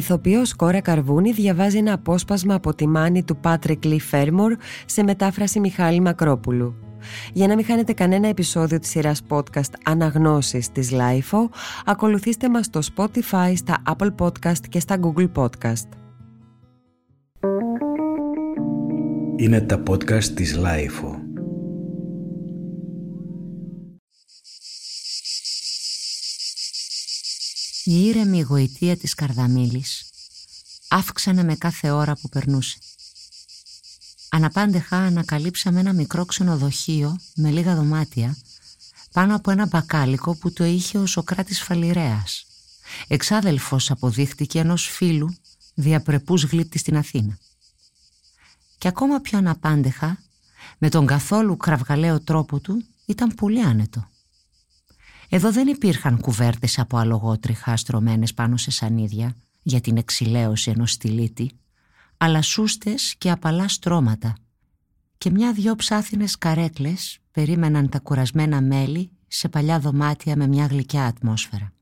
ηθοποιός Κόρα Καρβούνη διαβάζει ένα απόσπασμα από τη μάνη του Πάτρικ Λι Φέρμορ σε μετάφραση Μιχάλη Μακρόπουλου. Για να μην χάνετε κανένα επεισόδιο της σειράς podcast Αναγνώσεις της LIFO, ακολουθήστε μας στο Spotify, στα Apple Podcast και στα Google Podcast. Είναι τα podcast της LIFO. Η ήρεμη γοητεία της Καρδαμίλης αύξανε με κάθε ώρα που περνούσε. Αναπάντεχα ανακαλύψαμε ένα μικρό ξενοδοχείο με λίγα δωμάτια πάνω από ένα μπακάλικο που το είχε ο Σοκράτης Φαλιρέας. Εξάδελφος αποδείχτηκε ενός φίλου διαπρεπούς γλύπτη στην Αθήνα. Και ακόμα πιο αναπάντεχα, με τον καθόλου κραυγαλαίο τρόπο του, ήταν πολύ άνετο. Εδώ δεν υπήρχαν κουβέρτες από αλογότριχα στρωμένες πάνω σε σανίδια για την εξηλαίωση ενός στυλίτη, αλλά σούστες και απαλά στρώματα και μια-δυο ψάθινες καρέκλες περίμεναν τα κουρασμένα μέλη σε παλιά δωμάτια με μια γλυκιά ατμόσφαιρα.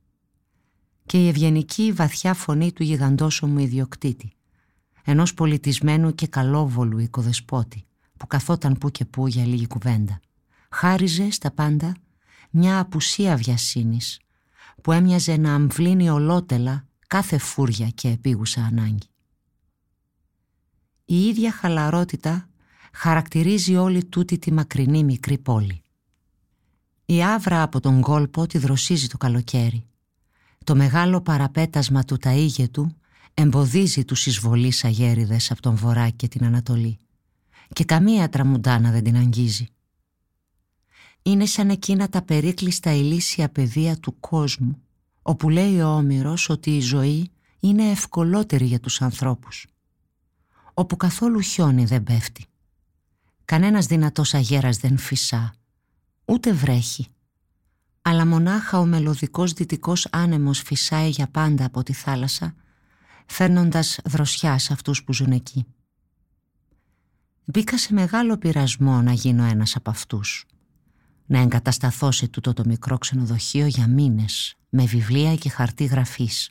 Και η ευγενική βαθιά φωνή του γιγαντόσωμου ιδιοκτήτη, ενός πολιτισμένου και καλόβολου οικοδεσπότη, που καθόταν που και που για λίγη κουβέντα, χάριζε στα πάντα μια απουσία βιασύνης που έμοιαζε να αμβλύνει ολότελα κάθε φούρια και επίγουσα ανάγκη. Η ίδια χαλαρότητα χαρακτηρίζει όλη τούτη τη μακρινή μικρή πόλη. Η άβρα από τον κόλπο τη δροσίζει το καλοκαίρι. Το μεγάλο παραπέτασμα του του εμποδίζει τους εισβολείς αγέριδες από τον βορρά και την Ανατολή και καμία τραμουντάνα δεν την αγγίζει είναι σαν εκείνα τα περίκλειστα ηλίσια πεδία του κόσμου, όπου λέει ο Όμηρος ότι η ζωή είναι ευκολότερη για τους ανθρώπους, όπου καθόλου χιόνι δεν πέφτει. Κανένας δυνατός αγέρας δεν φυσά, ούτε βρέχει, αλλά μονάχα ο μελωδικός δυτικός άνεμος φυσάει για πάντα από τη θάλασσα, φέρνοντας δροσιά σε αυτούς που ζουν εκεί. Μπήκα σε μεγάλο πειρασμό να γίνω ένας από αυτούς να εγκατασταθώ σε τούτο το μικρό ξενοδοχείο για μήνες με βιβλία και χαρτί γραφής.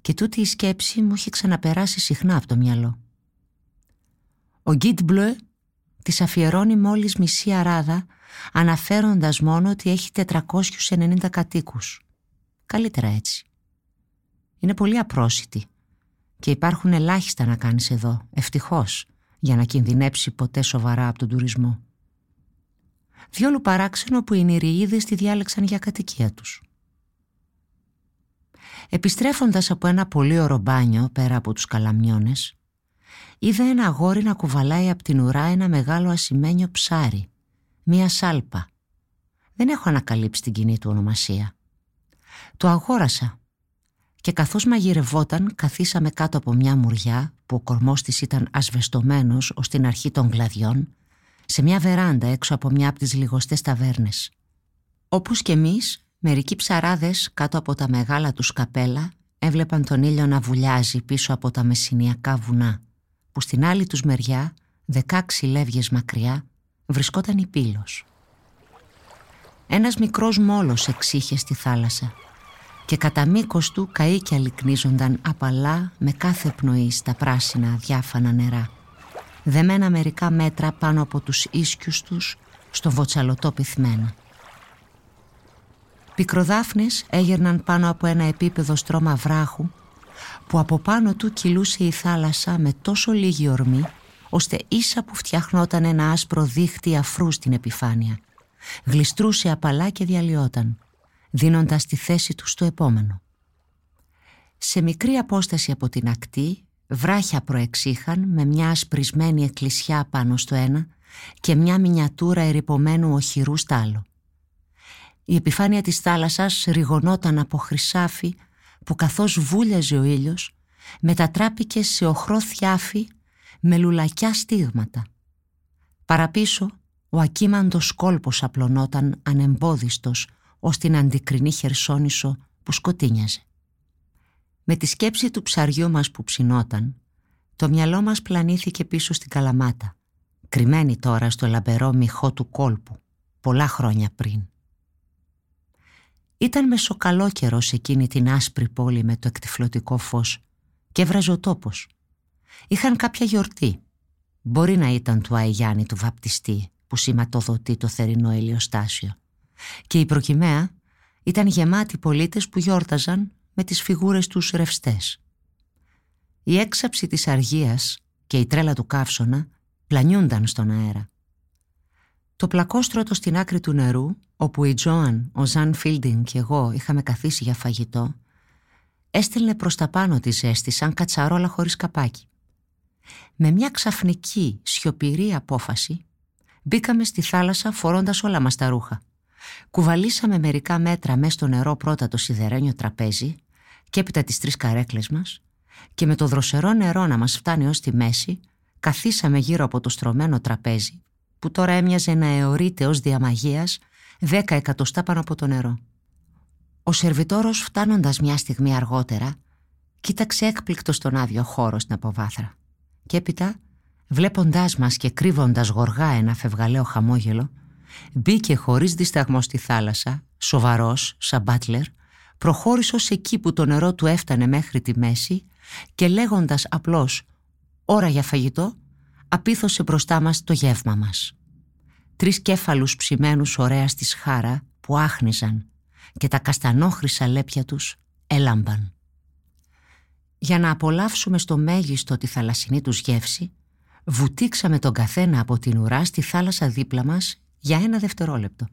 Και τούτη η σκέψη μου είχε ξαναπεράσει συχνά από το μυαλό. Ο Γκίτ Μπλε της αφιερώνει μόλις μισή αράδα αναφέροντας μόνο ότι έχει 490 κατοίκους. Καλύτερα έτσι. Είναι πολύ απρόσιτη και υπάρχουν ελάχιστα να κάνεις εδώ, ευτυχώς, για να κινδυνέψει ποτέ σοβαρά από τον τουρισμό διόλου παράξενο που οι Νηριείδες τη διάλεξαν για κατοικία τους. Επιστρέφοντας από ένα πολύ ωραίο μπάνιο πέρα από τους καλαμιώνες, είδα ένα αγόρι να κουβαλάει από την ουρά ένα μεγάλο ασημένιο ψάρι, μία σάλπα. Δεν έχω ανακαλύψει την κοινή του ονομασία. Το αγόρασα και καθώς μαγειρευόταν καθίσαμε κάτω από μια μουριά που ο κορμός της ήταν ασβεστομένος ως την αρχή των κλαδιών σε μια βεράντα έξω από μια από τις λιγοστές ταβέρνες. Όπως και εμείς, μερικοί ψαράδες κάτω από τα μεγάλα τους καπέλα έβλεπαν τον ήλιο να βουλιάζει πίσω από τα μεσηνιακά βουνά, που στην άλλη τους μεριά, δεκάξι λεύγες μακριά, βρισκόταν η πύλος. Ένας μικρός μόλος εξήχε στη θάλασσα και κατά μήκος του καΐκια λυκνίζονταν απαλά με κάθε πνοή στα πράσινα διάφανα νερά δεμένα μερικά μέτρα πάνω από τους ίσκιους τους στο βοτσαλωτό πυθμένο. Πικροδάφνες έγερναν πάνω από ένα επίπεδο στρώμα βράχου που από πάνω του κυλούσε η θάλασσα με τόσο λίγη ορμή ώστε ίσα που φτιαχνόταν ένα άσπρο δίχτυ αφρού στην επιφάνεια. Γλιστρούσε απαλά και διαλυόταν, δίνοντας τη θέση του στο επόμενο. Σε μικρή απόσταση από την ακτή Βράχια προεξήχαν με μια ασπρισμένη εκκλησιά πάνω στο ένα και μια μινιατούρα ερυπωμένου οχυρού στάλο. Η επιφάνεια της θάλασσας ριγωνόταν από χρυσάφι που καθώς βούλιαζε ο ήλιος μετατράπηκε σε οχρό θιάφι με λουλακιά στίγματα. Παραπίσω ο ακίμαντος κόλπος απλωνόταν ανεμπόδιστος ως την αντικρινή χερσόνησο που σκοτίνιαζε. Με τη σκέψη του ψαριού μας που ψινόταν, το μυαλό μας πλανήθηκε πίσω στην καλαμάτα, κρυμμένη τώρα στο λαμπερό μυχό του κόλπου, πολλά χρόνια πριν. Ήταν μεσοκαλό καιρό σε εκείνη την άσπρη πόλη με το εκτιφλωτικό φως και έβραζε ο τόπος. Είχαν κάποια γιορτή. Μπορεί να ήταν του Αϊγιάννη του βαπτιστή που σηματοδοτεί το θερινό ηλιοστάσιο. Και η προκυμαία ήταν γεμάτη πολίτες που γιόρταζαν με τις φιγούρες τους ρευστές. Η έξαψη της αργίας και η τρέλα του καύσωνα πλανιούνταν στον αέρα. Το πλακόστρωτο στην άκρη του νερού, όπου η Τζόαν, ο Ζαν Φίλντινγκ και εγώ είχαμε καθίσει για φαγητό, έστελνε προς τα πάνω της ζέστη σαν κατσαρόλα χωρίς καπάκι. Με μια ξαφνική, σιωπηρή απόφαση, μπήκαμε στη θάλασσα φορώντας όλα μας τα ρούχα. Κουβαλήσαμε μερικά μέτρα μέσα στο νερό πρώτα το σιδερένιο τραπέζι και έπειτα τις τρεις καρέκλες μας και με το δροσερό νερό να μας φτάνει ως τη μέση καθίσαμε γύρω από το στρωμένο τραπέζι που τώρα έμοιαζε να αιωρείται ως διαμαγείας δέκα εκατοστά πάνω από το νερό. Ο σερβιτόρος φτάνοντας μια στιγμή αργότερα κοίταξε έκπληκτο στον άδειο χώρο στην αποβάθρα και έπειτα βλέποντάς μας και κρύβοντας γοργά ένα φευγαλαίο χαμόγελο μπήκε χωρίς δισταγμό στη θάλασσα, σοβαρός, σαν μπάτλερ, προχώρησε ως εκεί που το νερό του έφτανε μέχρι τη μέση και λέγοντας απλώς «ώρα για φαγητό» απίθωσε μπροστά μας το γεύμα μας. Τρεις κέφαλους ψημένους ωραία στη σχάρα που άχνιζαν και τα καστανόχρυσα λέπια τους έλαμπαν. Για να απολαύσουμε στο μέγιστο τη θαλασσινή τους γεύση, βουτήξαμε τον καθένα από την ουρά στη θάλασσα δίπλα μας για ένα δευτερόλεπτο.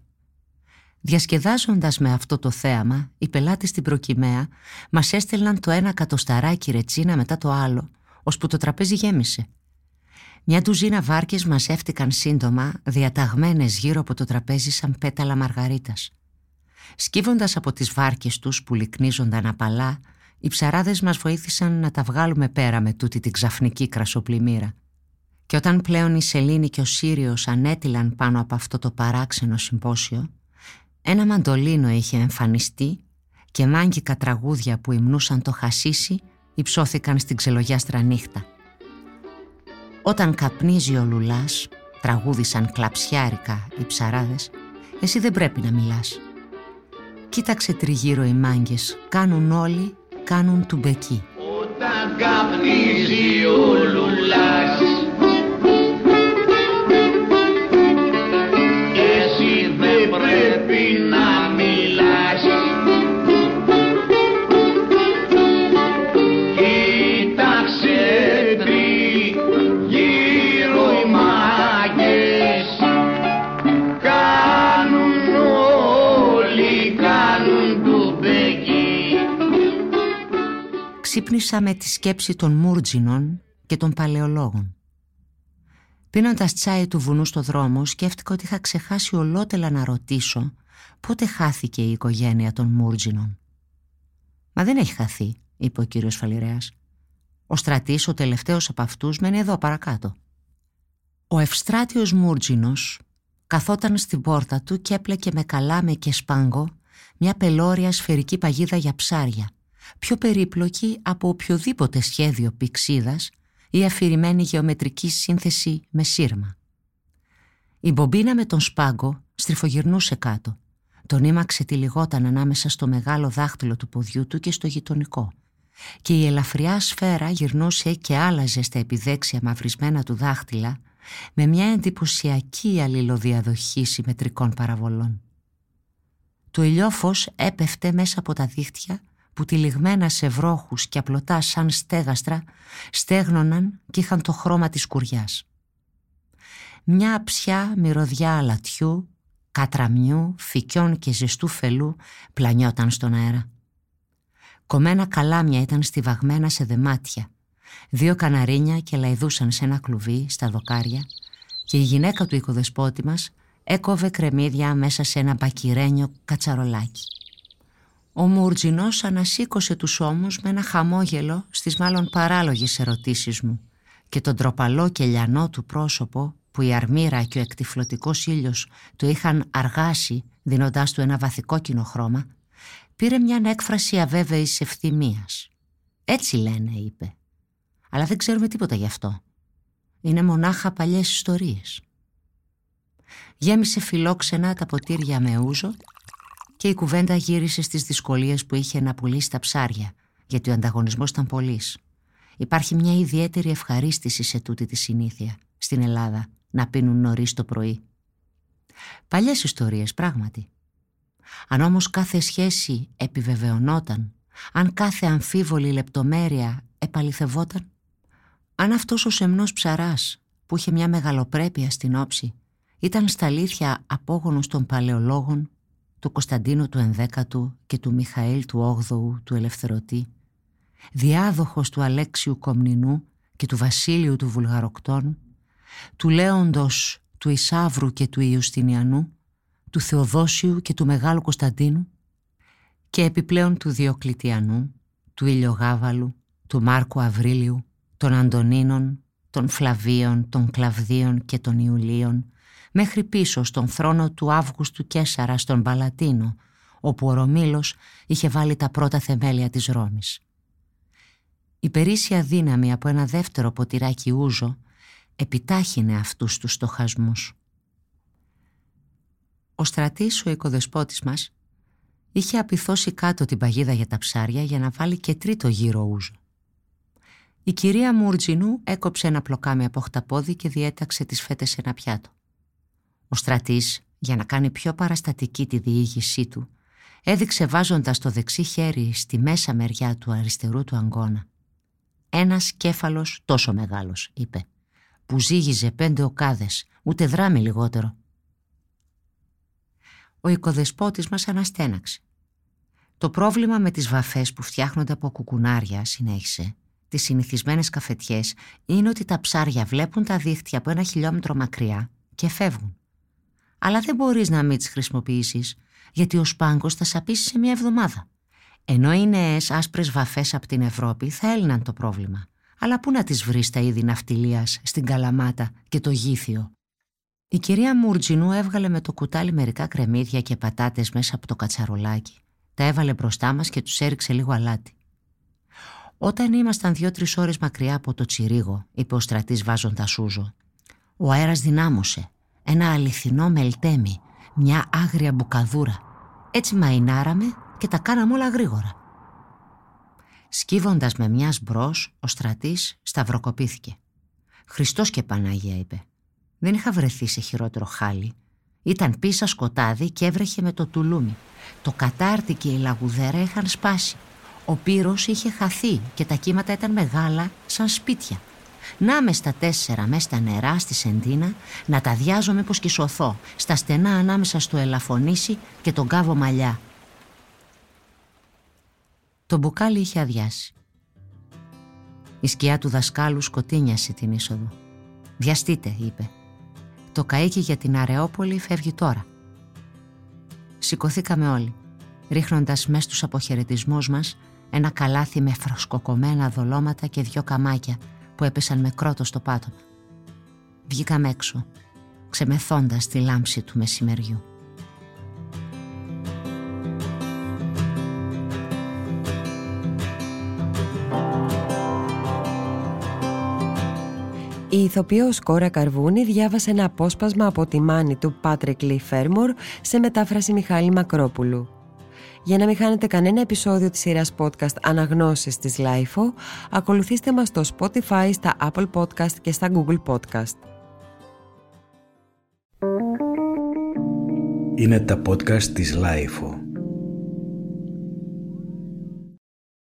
Διασκεδάζοντας με αυτό το θέαμα, οι πελάτες στην προκυμαία μας έστελναν το ένα κατοσταράκι ρετσίνα μετά το άλλο, ώσπου το τραπέζι γέμισε. Μια ντουζίνα βάρκες μας έφτηκαν σύντομα, διαταγμένες γύρω από το τραπέζι σαν πέταλα μαργαρίτας. Σκύβοντας από τις βάρκες τους που λυκνίζονταν απαλά, οι ψαράδες μας βοήθησαν να τα βγάλουμε πέρα με τούτη την ξαφνική κρασοπλημμύρα. Και όταν πλέον η Σελήνη και ο Σύριος ανέτειλαν πάνω από αυτό το παράξενο συμπόσιο, ένα μαντολίνο είχε εμφανιστεί και μάγκικα τραγούδια που υμνούσαν το χασίσι υψώθηκαν στην ξελογιάστρα νύχτα. Όταν καπνίζει ο λουλάς, τραγούδησαν κλαψιάρικα οι ψαράδες, εσύ δεν πρέπει να μιλάς. Κοίταξε τριγύρω οι μάγκες, κάνουν όλοι, κάνουν του μπεκί. Όταν καπνίζει ο λουλάς Ξύπνησα με τη σκέψη των Μούρτζινων και των παλαιολόγων. Πίνοντας τσάι του βουνού στο δρόμο, σκέφτηκα ότι είχα ξεχάσει ολότελα να ρωτήσω πότε χάθηκε η οικογένεια των Μούρτζινων. Μα δεν έχει χαθεί, είπε ο κύριος Φαλιρέας. Ο στρατής, ο τελευταίος από αυτούς, μένει εδώ παρακάτω. Ο Ευστράτιος Μούρτζινος καθόταν στην πόρτα του και έπλεκε με καλάμε και σπάγκο μια πελώρια σφαιρική παγίδα για ψάρια, πιο περίπλοκη από οποιοδήποτε σχέδιο πηξίδας ή αφηρημένη γεωμετρική σύνθεση με σύρμα. Η μπομπίνα με τον σπάγκο στριφογυρνούσε κάτω. Τον ήμαξε τυλιγόταν ανάμεσα στο μεγάλο δάχτυλο του ποδιού του και στο γειτονικό. Και η ελαφριά σφαίρα γυρνούσε και άλλαζε στα επιδέξια μαυρισμένα του δάχτυλα με μια εντυπωσιακή αλληλοδιαδοχή συμμετρικών παραβολών. Το ηλιόφως έπεφτε μέσα από τα δίχτυα που τυλιγμένα σε βρόχους και απλωτά σαν στέγαστρα στέγνωναν και είχαν το χρώμα της κουριάς. Μια αψιά μυρωδιά αλατιού, κατραμιού, φυκιών και ζεστού φελού πλανιόταν στον αέρα. Κομμένα καλάμια ήταν στιβαγμένα σε δεμάτια. Δύο καναρίνια και λαϊδούσαν σε ένα κλουβί στα δοκάρια και η γυναίκα του οικοδεσπότη μας έκοβε κρεμμύδια μέσα σε ένα μπακυρένιο κατσαρολάκι. Ο Μουρτζινός ανασήκωσε τους ώμους με ένα χαμόγελο στις μάλλον παράλογες ερωτήσεις μου και τον τροπαλό και λιανό του πρόσωπο που η αρμύρα και ο εκτιφλωτικός ήλιος του είχαν αργάσει δίνοντάς του ένα βαθικόκκινο χρώμα πήρε μια έκφραση αβέβαιης ευθυμίας. «Έτσι λένε», είπε. «Αλλά δεν ξέρουμε τίποτα γι' αυτό. Είναι μονάχα παλιές ιστορίες». Γέμισε φιλόξενα τα ποτήρια με ούζο και η κουβέντα γύρισε στις δυσκολίες που είχε να πουλήσει τα ψάρια, γιατί ο ανταγωνισμός ήταν πολύς. Υπάρχει μια ιδιαίτερη ευχαρίστηση σε τούτη τη συνήθεια στην Ελλάδα να πίνουν νωρίς το πρωί. Παλιές ιστορίες πράγματι. Αν όμως κάθε σχέση επιβεβαιωνόταν, αν κάθε αμφίβολη λεπτομέρεια επαληθευόταν, αν αυτός ο σεμνός ψαράς που είχε μια μεγαλοπρέπεια στην όψη ήταν στα αλήθεια απόγονος των παλαιολόγων του Κωνσταντίνου του Ενδέκατου και του Μιχαήλ του Όγδοου του Ελευθερωτή, διάδοχος του Αλέξιου Κομνηνού και του Βασίλειου του Βουλγαροκτών, του Λέοντος του Ισάβρου και του Ιουστινιανού, του Θεοδόσιου και του Μεγάλου Κωνσταντίνου και επιπλέον του Διοκλητιανού, του Ηλιογάβαλου, του Μάρκου Αβρίλιου, των Αντωνίνων, των Φλαβίων, των Κλαβδίων και των Ιουλίων, μέχρι πίσω στον θρόνο του Αύγουστου Κέσαρα στον Παλατίνο, όπου ο Ρωμήλος είχε βάλει τα πρώτα θεμέλια της Ρώμης. Η περίσσια δύναμη από ένα δεύτερο ποτηράκι ούζο επιτάχυνε αυτούς τους στοχασμούς. Ο στρατής, ο οικοδεσπότης μας, είχε απειθώσει κάτω την παγίδα για τα ψάρια για να βάλει και τρίτο γύρο ούζο. Η κυρία Μουρτζινού έκοψε ένα πλοκάμι από χταπόδι και διέταξε τις φέτες σε ένα πιάτο. Ο στρατής, για να κάνει πιο παραστατική τη διήγησή του, έδειξε βάζοντας το δεξί χέρι στη μέσα μεριά του αριστερού του αγκώνα. «Ένας κέφαλος τόσο μεγάλος», είπε, «που ζύγιζε πέντε οκάδες, ούτε δράμει λιγότερο». Ο οικοδεσπότης μας αναστέναξε. Το πρόβλημα με τις βαφές που φτιάχνονται από κουκουνάρια, συνέχισε, τις συνηθισμένες καφετιές, είναι ότι τα ψάρια βλέπουν τα δίχτυα από ένα χιλιόμετρο μακριά και φεύγουν αλλά δεν μπορείς να μην τις χρησιμοποιήσεις, γιατί ο σπάγκος θα σαπίσει σε μια εβδομάδα. Ενώ οι νέες άσπρες βαφές από την Ευρώπη θα έλυναν το πρόβλημα. Αλλά πού να τις βρεις τα είδη ναυτιλίας στην Καλαμάτα και το Γήθιο; Η κυρία Μουρτζινού έβγαλε με το κουτάλι μερικά κρεμμύδια και πατάτες μέσα από το κατσαρολάκι. Τα έβαλε μπροστά μας και τους έριξε λίγο αλάτι. Όταν ήμασταν δύο-τρει ώρες μακριά από το τσιρίγο, είπε ο στρατής βάζοντας σούζο, ο αέρας δυνάμωσε ένα αληθινό μελτέμι, μια άγρια μπουκαδούρα. Έτσι μαϊνάραμε και τα κάναμε όλα γρήγορα. Σκύβοντας με μιας μπρος, ο στρατής σταυροκοπήθηκε. «Χριστός και Παναγία» είπε. Δεν είχα βρεθεί σε χειρότερο χάλι. Ήταν πίσα σκοτάδι και έβρεχε με το τουλούμι. Το κατάρτι και η λαγουδέρα είχαν σπάσει. Ο πύρος είχε χαθεί και τα κύματα ήταν μεγάλα σαν σπίτια. Να με στα τέσσερα μέσα στα νερά στη Σεντίνα, να τα διάζω πως και σωθώ, στα στενά ανάμεσα στο ελαφονίσι και τον κάβο μαλλιά. Το μπουκάλι είχε αδειάσει. Η σκιά του δασκάλου σκοτίνιασε την είσοδο. «Βιαστείτε», είπε. «Το καΐκι για την Αρεόπολη φεύγει τώρα». Σηκωθήκαμε όλοι, ρίχνοντας μέσα στους αποχαιρετισμούς μας ένα καλάθι με φροσκοκομμένα δολώματα και δυο καμάκια που έπεσαν με κρότος στο πάτωμα. Βγήκαμε έξω, ξεμεθώντας τη λάμψη του μεσημεριού. Η ηθοποιός Κόρα Καρβούνη διάβασε ένα απόσπασμα από τη μάνη του Πάτρικ Λί Φέρμορ σε μετάφραση Μιχάλη Μακρόπουλου. Για να μην χάνετε κανένα επεισόδιο της σειράς podcast «Αναγνώσεις» της LIFO, ακολουθήστε μας στο Spotify, στα Apple Podcast και στα Google Podcast. Είναι τα podcast της LIFO.